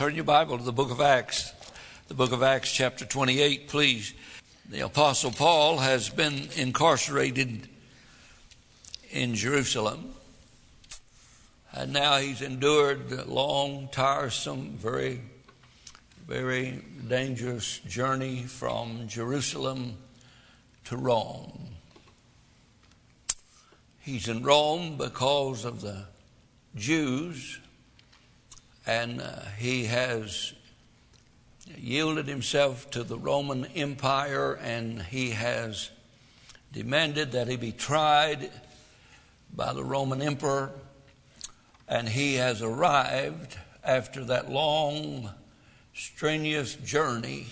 turn your Bible to the book of Acts, the book of Acts, chapter 28, please. The Apostle Paul has been incarcerated in Jerusalem, and now he's endured long, tiresome, very, very dangerous journey from Jerusalem to Rome. He's in Rome because of the Jews, and uh, he has yielded himself to the Roman Empire and he has demanded that he be tried by the Roman Emperor. And he has arrived after that long, strenuous journey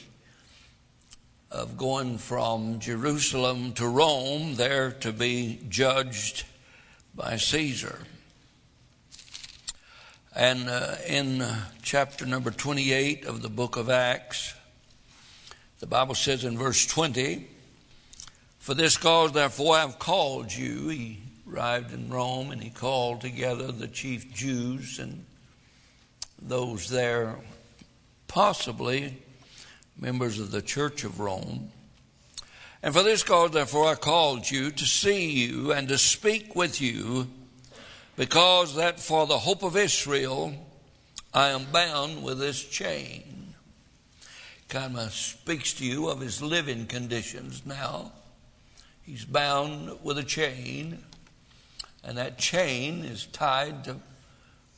of going from Jerusalem to Rome, there to be judged by Caesar. And uh, in uh, chapter number 28 of the book of Acts, the Bible says in verse 20, For this cause, therefore, I have called you. He arrived in Rome and he called together the chief Jews and those there, possibly members of the church of Rome. And for this cause, therefore, I called you to see you and to speak with you because that for the hope of Israel I am bound with this chain. Kind of speaks to you of his living conditions now. He's bound with a chain, and that chain is tied to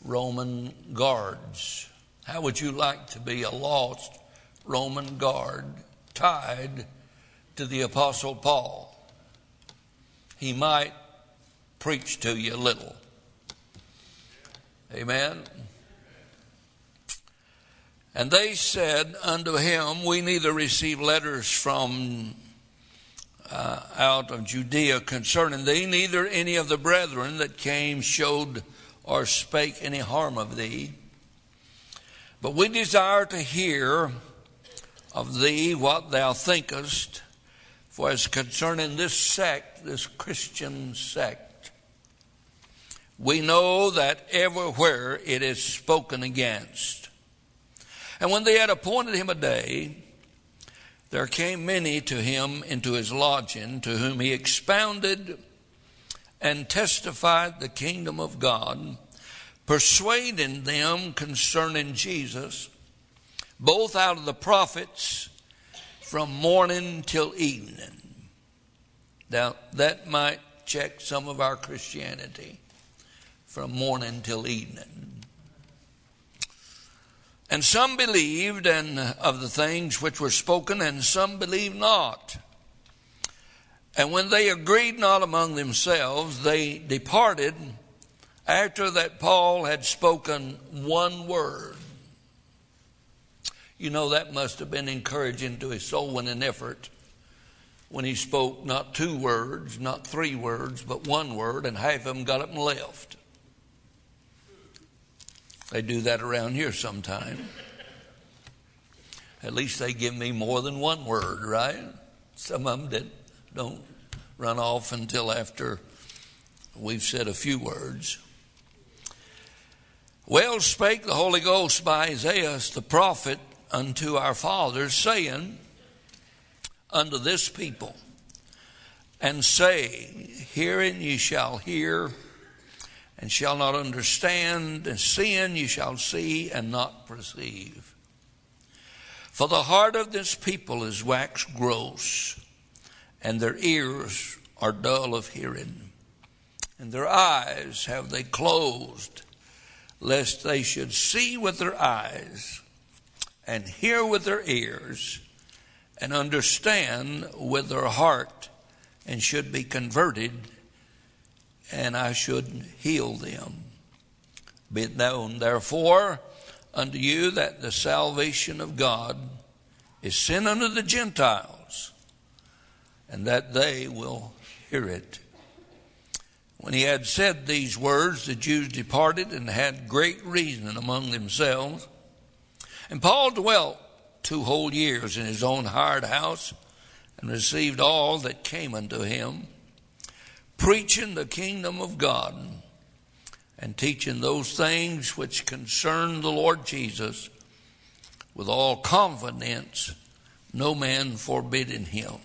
Roman guards. How would you like to be a lost Roman guard tied to the Apostle Paul? He might preach to you a little. Amen. And they said unto him, We neither receive letters from uh, out of Judea concerning thee, neither any of the brethren that came showed or spake any harm of thee. But we desire to hear of thee what thou thinkest, for as concerning this sect, this Christian sect, we know that everywhere it is spoken against. And when they had appointed him a day, there came many to him into his lodging, to whom he expounded and testified the kingdom of God, persuading them concerning Jesus, both out of the prophets from morning till evening. Now, that might check some of our Christianity from morning till evening. And some believed and of the things which were spoken, and some believed not. And when they agreed not among themselves, they departed after that Paul had spoken one word. You know, that must have been encouraging to his soul winning effort when he spoke not two words, not three words, but one word, and half of them got up and left. They do that around here sometime. At least they give me more than one word, right? Some of them did, don't run off until after we've said a few words. Well spake the Holy Ghost by Isaiah the prophet unto our fathers, saying, Unto this people, and say, Hearing ye shall hear and shall not understand, and sin you shall see and not perceive. For the heart of this people is waxed gross, and their ears are dull of hearing, and their eyes have they closed, lest they should see with their eyes, and hear with their ears, and understand with their heart, and should be converted and I should heal them. Be it known, therefore, unto you that the salvation of God is sent unto the Gentiles, and that they will hear it. When he had said these words, the Jews departed and had great reason among themselves. And Paul dwelt two whole years in his own hired house and received all that came unto him preaching the kingdom of God and teaching those things which concern the Lord Jesus with all confidence, no man forbidding him.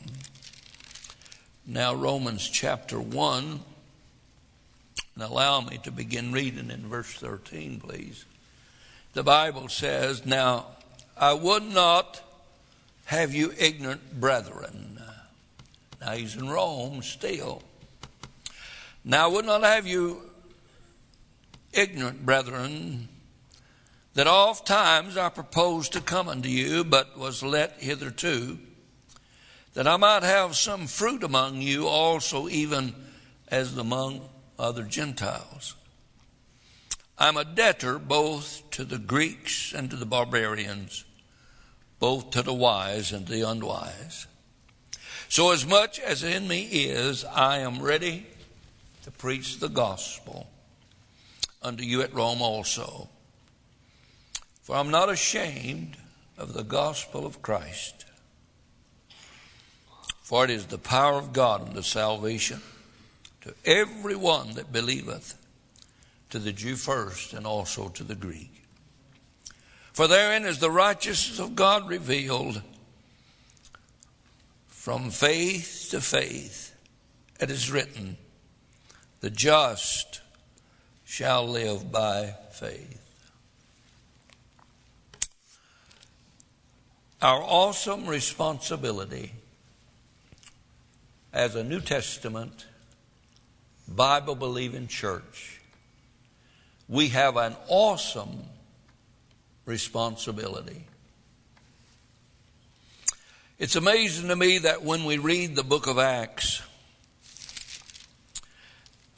Now, Romans chapter 1, and allow me to begin reading in verse 13, please. The Bible says, Now, I would not have you ignorant brethren. Now, he's in Rome still. Now, I would not have you ignorant brethren that oft times I proposed to come unto you, but was let hitherto, that I might have some fruit among you also, even as among other Gentiles. I'm a debtor both to the Greeks and to the barbarians, both to the wise and the unwise. So, as much as in me is, I am ready to preach the gospel unto you at Rome also. For I'm not ashamed of the gospel of Christ. For it is the power of God unto salvation to every one that believeth, to the Jew first, and also to the Greek. For therein is the righteousness of God revealed from faith to faith. It is written, The just shall live by faith. Our awesome responsibility as a New Testament Bible believing church, we have an awesome responsibility. It's amazing to me that when we read the book of Acts,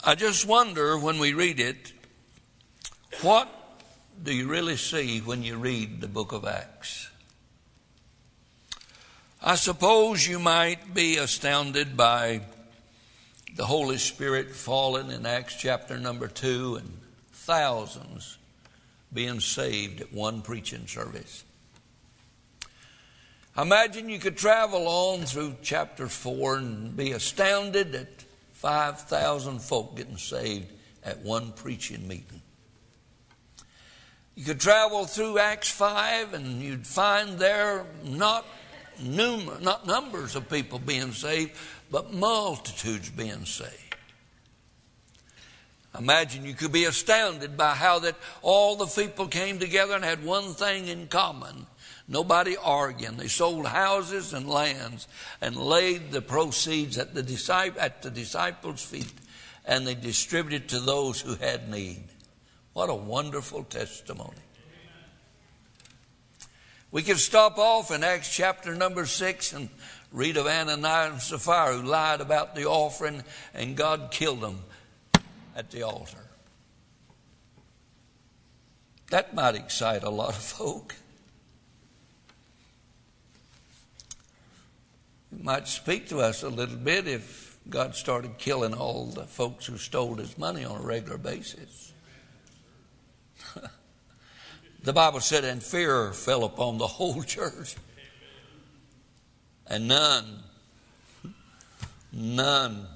I just wonder when we read it, what do you really see when you read the book of Acts? I suppose you might be astounded by the Holy Spirit falling in Acts chapter number two and thousands being saved at one preaching service. Imagine you could travel on through chapter four and be astounded at 5,000 folk getting saved at one preaching meeting. You could travel through Acts 5 and you'd find there not, numer- not numbers of people being saved, but multitudes being saved. Imagine you could be astounded by how that all the people came together and had one thing in common. Nobody arguing. They sold houses and lands and laid the proceeds at the, disciple, at the disciples' feet and they distributed to those who had need. What a wonderful testimony. We could stop off in Acts chapter number six and Read of Ananias and Sapphira who lied about the offering and God killed them at the altar. That might excite a lot of folk. It might speak to us a little bit if God started killing all the folks who stole his money on a regular basis. the Bible said, and fear fell upon the whole church. And none, none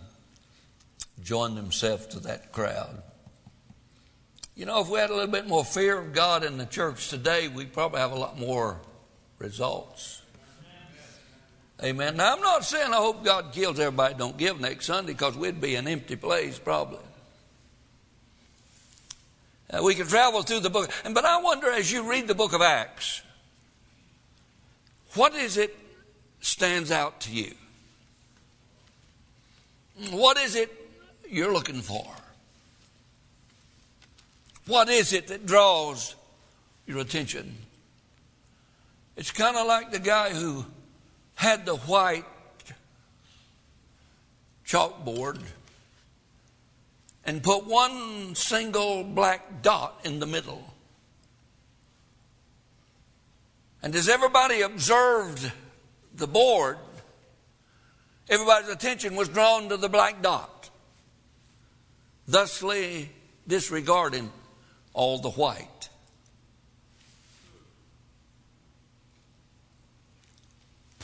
joined themselves to that crowd. You know, if we had a little bit more fear of God in the church today, we'd probably have a lot more results. Amen. Now, I'm not saying I hope God kills everybody don't give next Sunday because we'd be an empty place probably. Uh, we could travel through the book. But I wonder as you read the book of Acts, what is it stands out to you? What is it you're looking for? What is it that draws your attention? It's kind of like the guy who had the white chalkboard and put one single black dot in the middle. And as everybody observed the board, everybody's attention was drawn to the black dot, thusly disregarding all the white.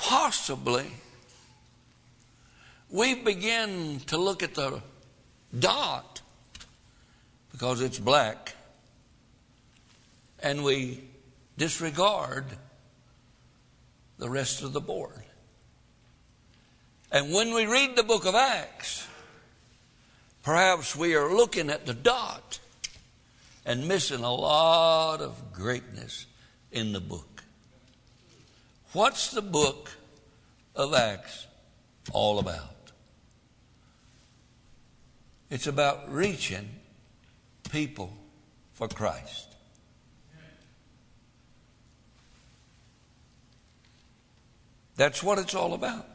Possibly, we begin to look at the dot because it's black, and we disregard the rest of the board. And when we read the book of Acts, perhaps we are looking at the dot and missing a lot of greatness in the book. What's the book of Acts all about? It's about reaching people for Christ. That's what it's all about.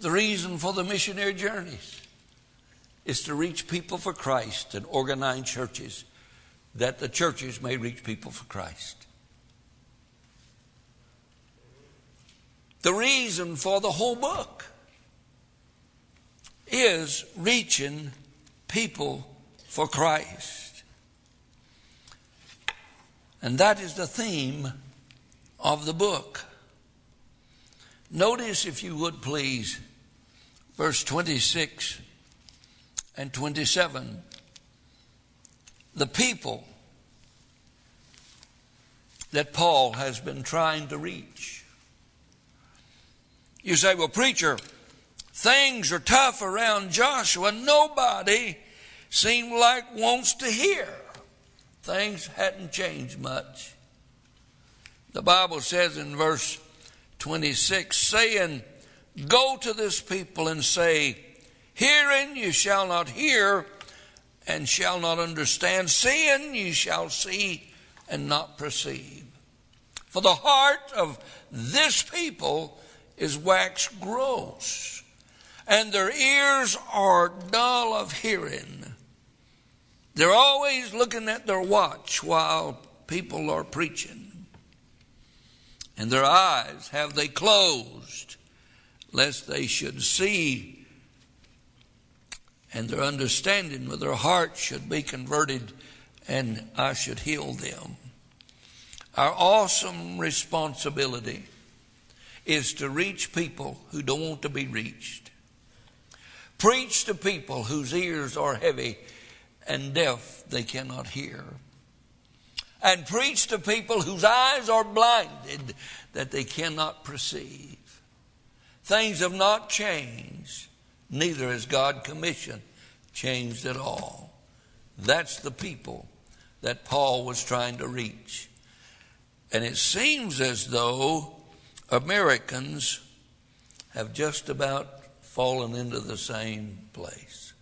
The reason for the missionary journeys is to reach people for Christ and organize churches that the churches may reach people for Christ. The reason for the whole book is reaching people for Christ. And that is the theme of the book. Notice, if you would please, verse 26 and 27. The people that Paul has been trying to reach. You say, well, preacher, things are tough around Joshua. Nobody seemed like wants to hear. Things hadn't changed much. The Bible says in verse 26, saying, Go to this people and say, Hearing you shall not hear, and shall not understand. Seeing you shall see, and not perceive. For the heart of this people is waxed gross, and their ears are dull of hearing. They're always looking at their watch while people are preaching and their eyes have they closed, lest they should see, and their understanding with their heart should be converted, and I should heal them. Our awesome responsibility is to reach people who don't want to be reached. Preach to people whose ears are heavy and deaf they cannot hear and preach to people whose eyes are blinded that they cannot perceive. Things have not changed, neither has God commission changed at all. That's the people that Paul was trying to reach. And it seems as though Americans have just about fallen into the same place.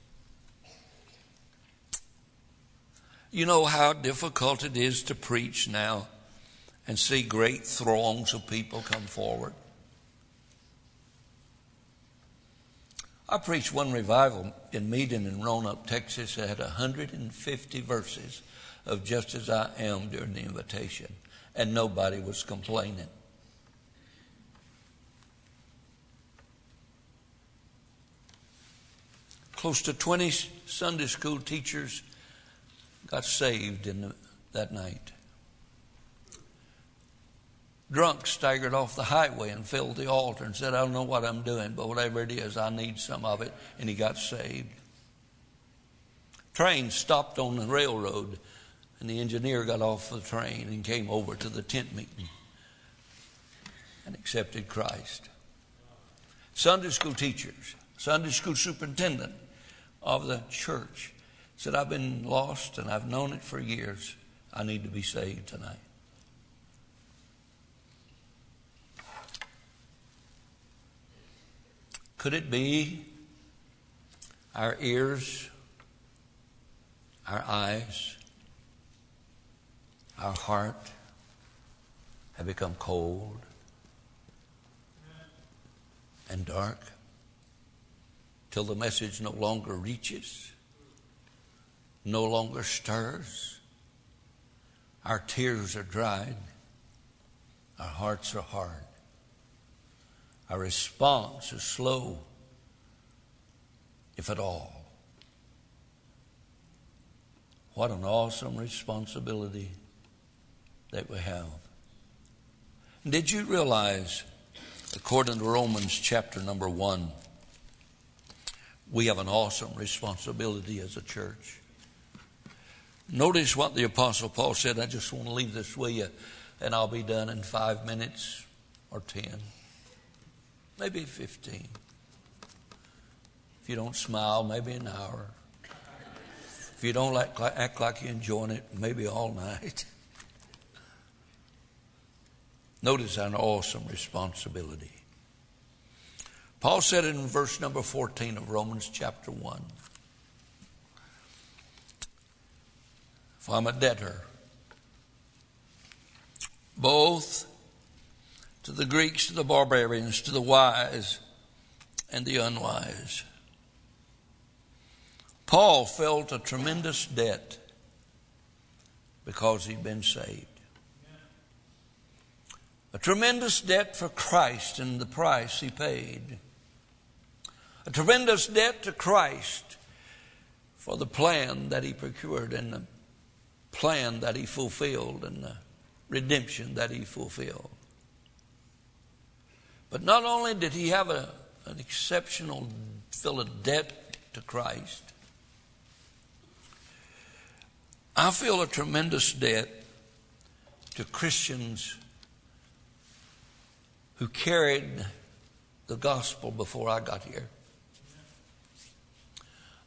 You know how difficult it is to preach now and see great throngs of people come forward. I preached one revival in Meeting in Roanoke, Texas. It had 150 verses of Just As I Am during the invitation, and nobody was complaining. Close to 20 Sunday school teachers got saved in the, that night. Drunk staggered off the highway and filled the altar and said, I don't know what I'm doing, but whatever it is, I need some of it. And he got saved. Train stopped on the railroad, and the engineer got off the train and came over to the tent meeting and accepted Christ. Sunday school teachers, Sunday school superintendent of the church said, I've been lost and I've known it for years. I need to be saved tonight. Could it be our ears, our eyes, our heart have become cold and dark till the message no longer reaches? no longer stirs. Our tears are dried. Our hearts are hard. Our response is slow, if at all. What an awesome responsibility that we have. Did you realize, according to Romans chapter number one, we have an awesome responsibility as a church? Notice what the Apostle Paul said. I just want to leave this with you. and I'll be done in five minutes or ten, maybe 15. If you don't smile, maybe an hour. If you don't act like, act like you're enjoying it, maybe all night. Notice an awesome responsibility. Paul said in verse number 14 of Romans chapter 1 If I'm a debtor, both to the Greeks, to the barbarians, to the wise and the unwise. Paul felt a tremendous debt because he'd been saved. A tremendous debt for Christ and the price he paid. A tremendous debt to Christ for the plan that he procured and the plan that he fulfilled and the redemption that he fulfilled. But not only did he have a, an exceptional fill of debt to Christ, I feel a tremendous debt to Christians who carried the gospel before I got here.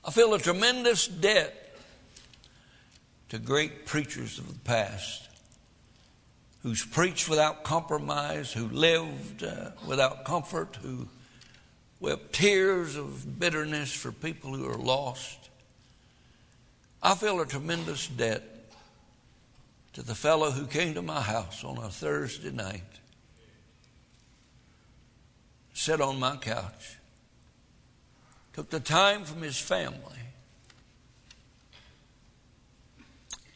I feel a tremendous debt to great preachers of the past who's preached without compromise, who lived uh, without comfort, who wept tears of bitterness for people who are lost. I feel a tremendous debt to the fellow who came to my house on a Thursday night, sat on my couch, took the time from his family,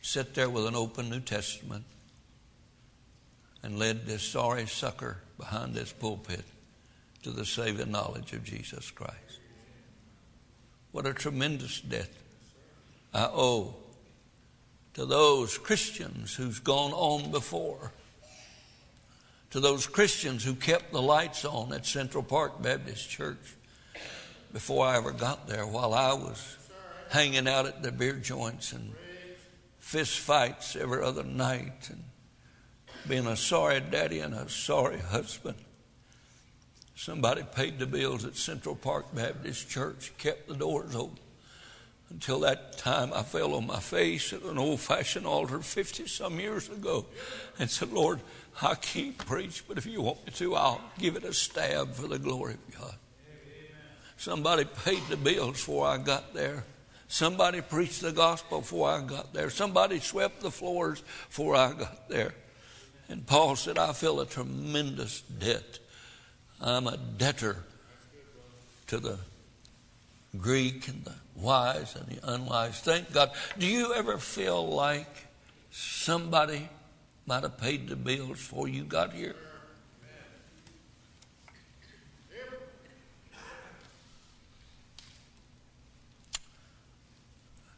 sat there with an open New Testament, and led this sorry sucker behind this pulpit to the saving knowledge of Jesus Christ. What a tremendous debt I owe to those Christians who's gone on before, to those Christians who kept the lights on at Central Park Baptist Church before I ever got there while I was hanging out at the beer joints and fist fights every other night and being a sorry daddy and a sorry husband. Somebody paid the bills at Central Park Baptist Church, kept the doors open. Until that time, I fell on my face at an old fashioned altar 50 some years ago and said, Lord, I can't preach, but if you want me to, I'll give it a stab for the glory of God. Somebody paid the bills before I got there. Somebody preached the gospel before I got there. Somebody swept the floors before I got there. And Paul said, I feel a tremendous debt. I'm a debtor to the Greek and the wise and the unwise. Thank God. Do you ever feel like somebody might have paid the bills before you got here?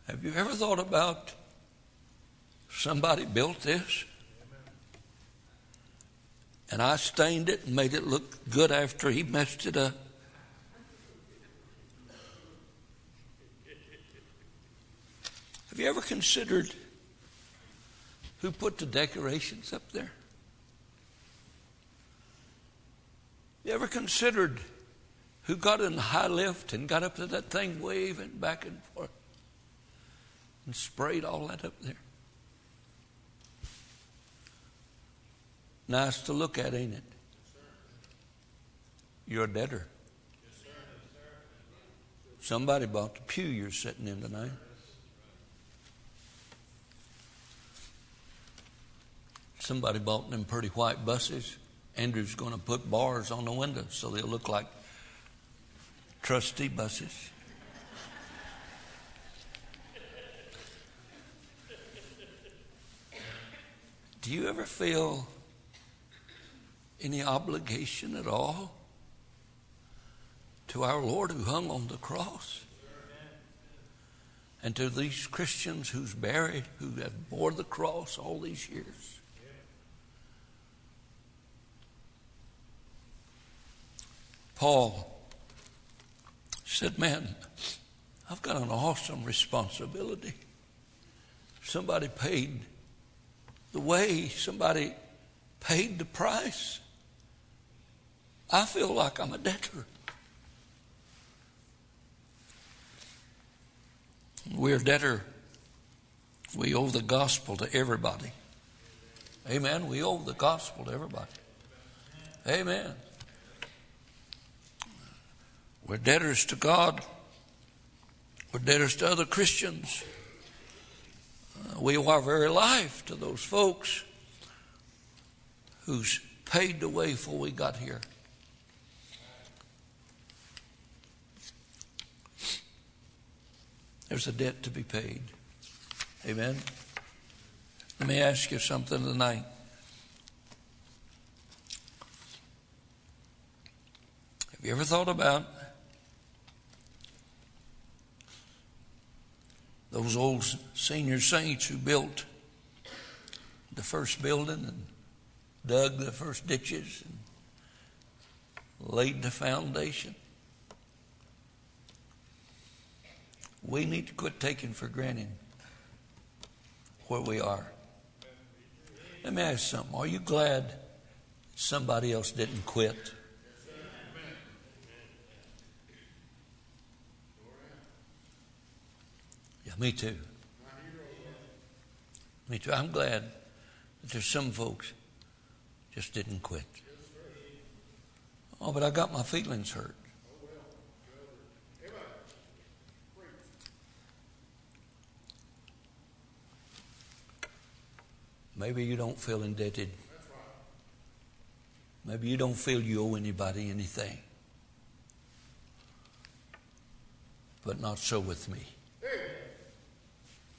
Have you ever thought about somebody built this? And I stained it and made it look good after he messed it up. Have you ever considered who put the decorations up there? You ever considered who got in the high lift and got up to that thing waving back and forth? And sprayed all that up there. Nice to look at, ain't it? You're a debtor. Somebody bought the pew you're sitting in tonight. Somebody bought them pretty white buses. Andrew's going to put bars on the windows so they'll look like trustee buses. Do you ever feel any obligation at all to our Lord who hung on the cross? And to these Christians who's buried, who have bore the cross all these years? Paul said, Man, I've got an awesome responsibility. Somebody paid the way somebody paid the price. I feel like I'm a debtor. We're a debtor. We owe the gospel to everybody. Amen. We owe the gospel to everybody. Amen. We're debtors to God. We're debtors to other Christians. We owe our very life to those folks who's paid the way before we got here. There's a debt to be paid. Amen. Let me ask you something tonight. Have you ever thought about those old senior saints who built the first building and dug the first ditches and laid the foundation? We need to quit taking for granted where we are. Let me ask you something. Are you glad somebody else didn't quit? Me too. Me too. I'm glad that there's some folks just didn't quit. Oh, but I got my feelings hurt. Maybe you don't feel indebted. Maybe you don't feel you owe anybody anything. But not so with me.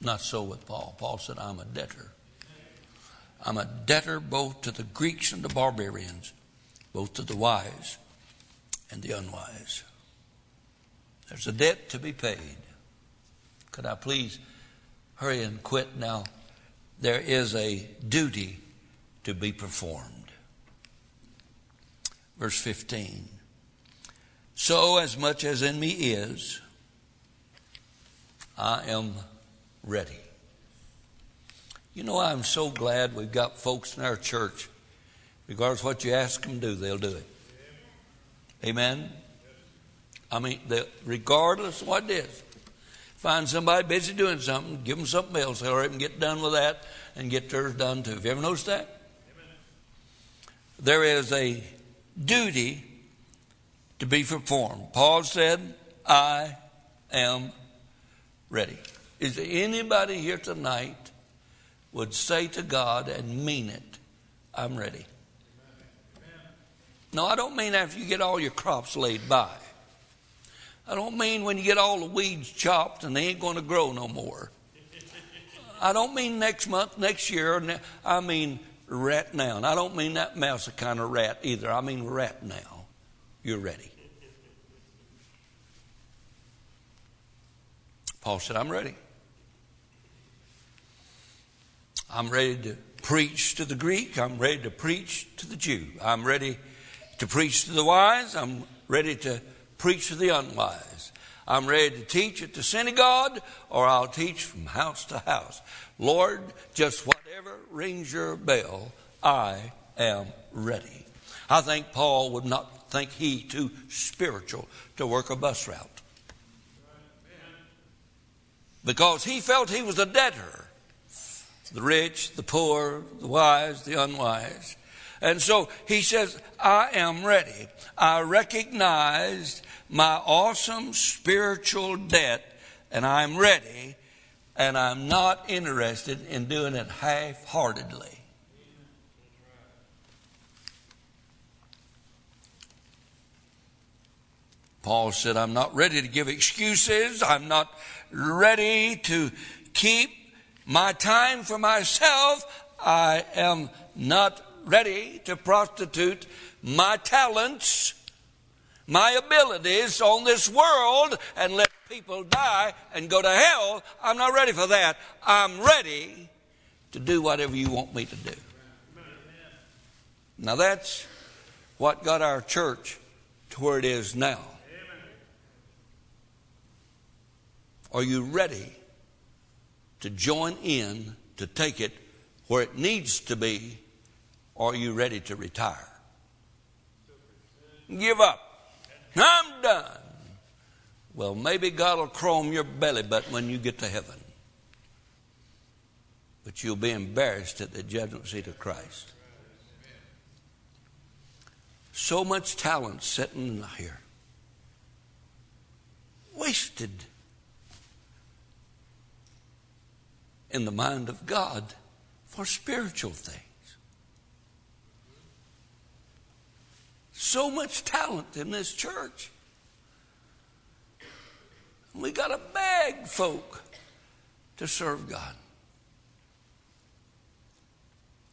Not so with Paul. Paul said, I'm a debtor. I'm a debtor both to the Greeks and the barbarians, both to the wise and the unwise. There's a debt to be paid. Could I please hurry and quit now? there is a duty to be performed. Verse 15. So, as much as in me is, I am ready. You know, I'm so glad we've got folks in our church, regardless what you ask them to do, they'll do it. Amen? I mean, regardless of what it is. Find somebody busy doing something, give them something else. They'll get done with that and get theirs done too. Have you ever noticed that? There is a duty to be performed. Paul said, I am ready. Is there anybody here tonight would say to God and mean it, I'm ready? No, I don't mean after you get all your crops laid by. I don't mean when you get all the weeds chopped and they ain't going to grow no more. I don't mean next month, next year. I mean right now. And I don't mean that mouse kind of rat either. I mean right now. You're ready. Paul said, I'm ready. I'm ready to preach to the Greek. I'm ready to preach to the Jew. I'm ready to preach to the wise. I'm ready to preach to the unwise. I'm ready to teach at the synagogue or I'll teach from house to house. Lord, just whatever rings your bell, I am ready. I think Paul would not think he too spiritual to work a bus route. Because he felt he was a debtor. The rich, the poor, the wise, the unwise. And so he says, I am ready. I recognized my awesome spiritual debt and I'm ready and I'm not interested in doing it half heartedly. Paul said, I'm not ready to give excuses. I'm not ready to keep my time for myself. I am not ready to prostitute my talents my abilities on this world and let people die and go to hell. I'm not ready for that. I'm ready to do whatever you want me to do. Now that's what got our church to where it is now. Are you ready to join in to take it where it needs to be or are you ready to retire? Give up. I'm done. Well, maybe God will chrome your belly button when you get to heaven. But you'll be embarrassed at the judgment seat of Christ. So much talent sitting here. Wasted in the mind of God for spiritual things. So much talent in this church. We got to beg folk to serve God.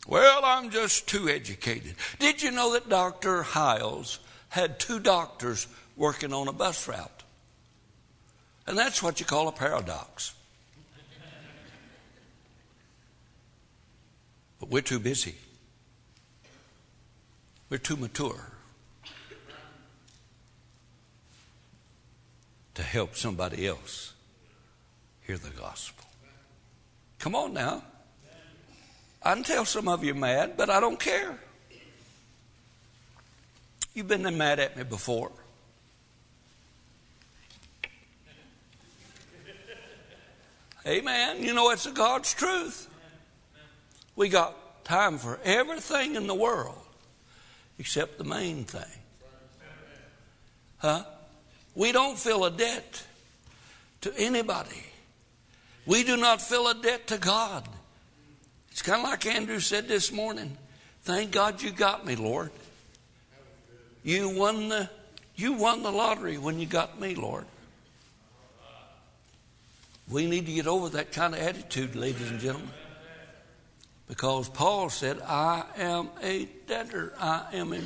Well, I'm just too educated. Did you know that Dr. Hyles had two doctors working on a bus route? And that's what you call a paradox. But we're too busy. We're too mature to help somebody else hear the gospel. Come on now. I can tell some of you mad, but I don't care. You've been mad at me before. Amen. You know it's God's truth. We got time for everything in the world except the main thing. Huh? We don't feel a debt to anybody. We do not feel a debt to God. It's kind of like Andrew said this morning. Thank God you got me, Lord. You won the you won the lottery when you got me, Lord. We need to get over that kind of attitude, ladies and gentlemen. Because Paul said, I am a debtor. I am in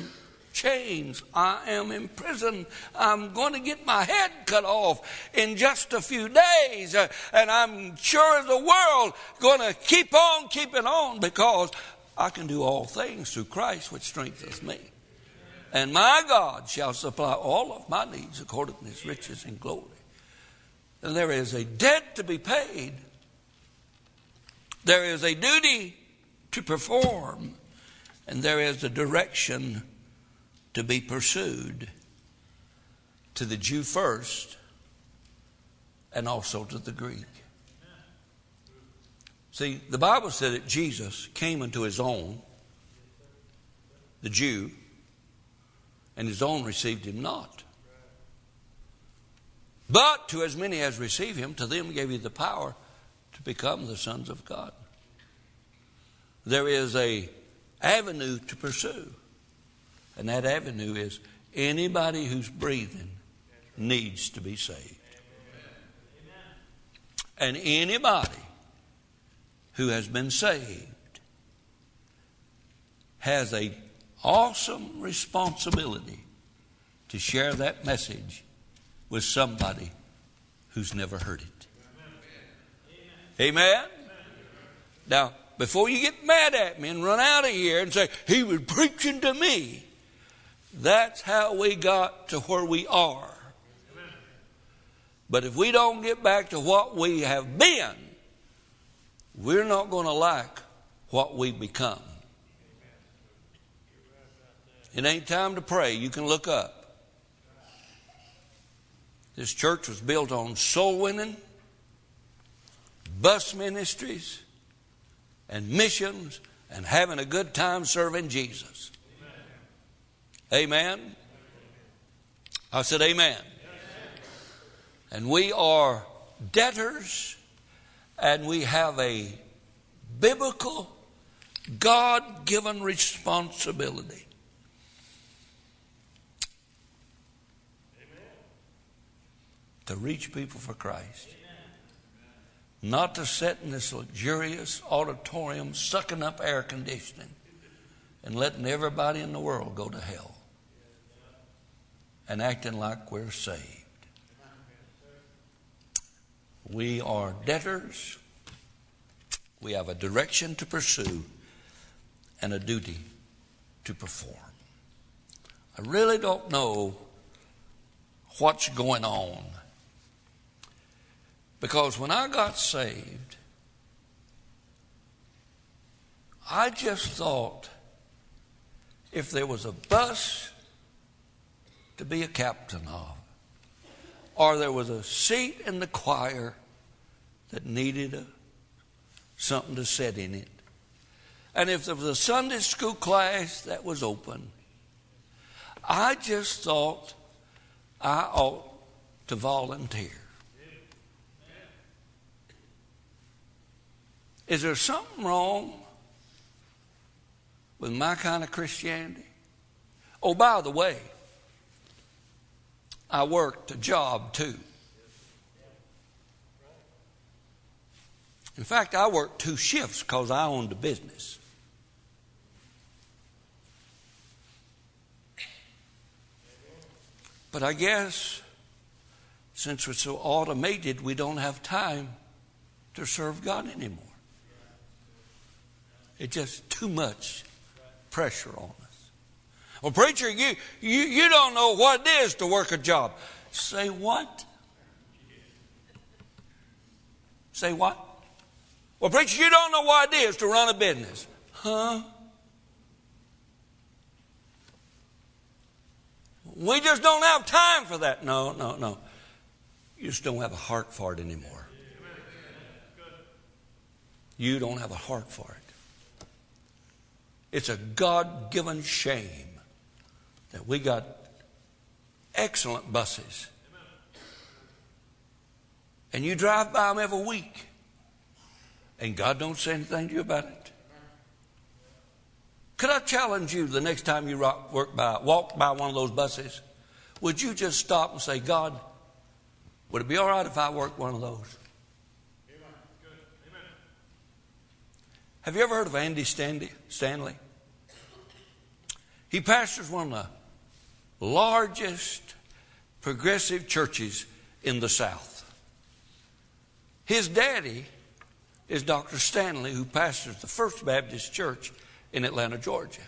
chains. I am in prison. I'm going to get my head cut off in just a few days. Uh, and I'm sure the world going to keep on keeping on because I can do all things through Christ which strengthens me. And my God shall supply all of my needs according to his riches and glory. And there is a debt to be paid. There is a duty to perform. And there is a direction to be pursued to the Jew first and also to the Greek. See, the Bible said that Jesus came unto his own, the Jew, and his own received him not. But to as many as receive him, to them gave he the power to become the sons of God. There is a avenue to pursue. And that avenue is anybody who's breathing needs to be saved. And anybody who has been saved has a awesome responsibility to share that message with somebody who's never heard it. Amen. Now, before you get mad at me and run out of here and say, he was preaching to me, that's how we got to where we are. But if we don't get back to what we have been, we're not going to like what we become. It ain't time to pray. You can look up. This church was built on soul winning, bus ministries, and missions, and having a good time serving Jesus. Amen. I said, Amen. And we are debtors, and we have a biblical, God given responsibility. To reach people for Christ. Not to sit in this luxurious auditorium sucking up air conditioning and letting everybody in the world go to hell and acting like we're saved. We are debtors. We have a direction to pursue and a duty to perform. I really don't know what's going on. Because when I got saved, I just thought if there was a bus to be a captain of, or there was a seat in the choir that needed a, something to sit in it, and if there was a Sunday school class that was open, I just thought I ought to volunteer. Is there something wrong with my kind of Christianity? Oh, by the way, I worked a job too. In fact, I worked two shifts because I owned a business. But I guess since we're so automated, we don't have time to serve God anymore. It's just too much pressure on us. Well, preacher, you, you, you don't know what it is to work a job. Say what? Say what? Well, preacher, you don't know what it is to run a business. Huh? We just don't have time for that. No, no, no. You just don't have a heart for it anymore. You don't have a heart for it. It's a God given shame that we got excellent buses. And you drive by them every week. And God don't say anything to you about it. Could I challenge you the next time you work by, walk by one of those buses? Would you just stop and say, God, would it be all right if I worked one of those? Have you ever heard of Andy Stanley? He pastors one of the largest progressive churches in the South. His daddy is Dr. Stanley, who pastors the First Baptist Church in Atlanta, Georgia.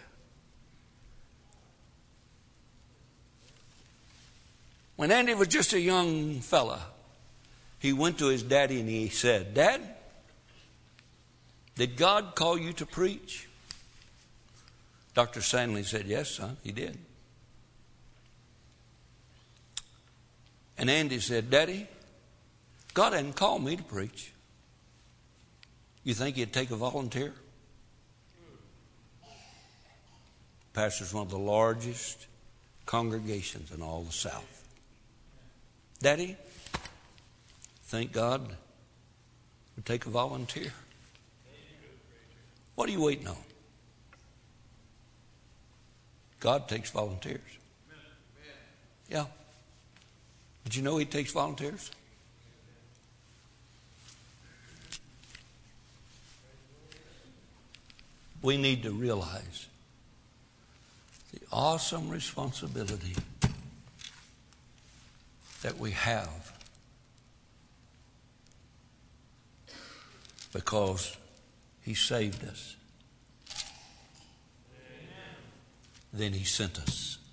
When Andy was just a young fella, he went to his daddy and he said, Dad, did God call you to preach? Dr. Stanley said, Yes, son, he did. And Andy said, Daddy, God hadn't called me to preach. You think he'd take a volunteer? pastors one of the largest congregations in all the South. Daddy, thank God would take a volunteer. What are you waiting on? God takes volunteers. Yeah. Did you know He takes volunteers? We need to realize the awesome responsibility that we have because He saved us. Then He sent us.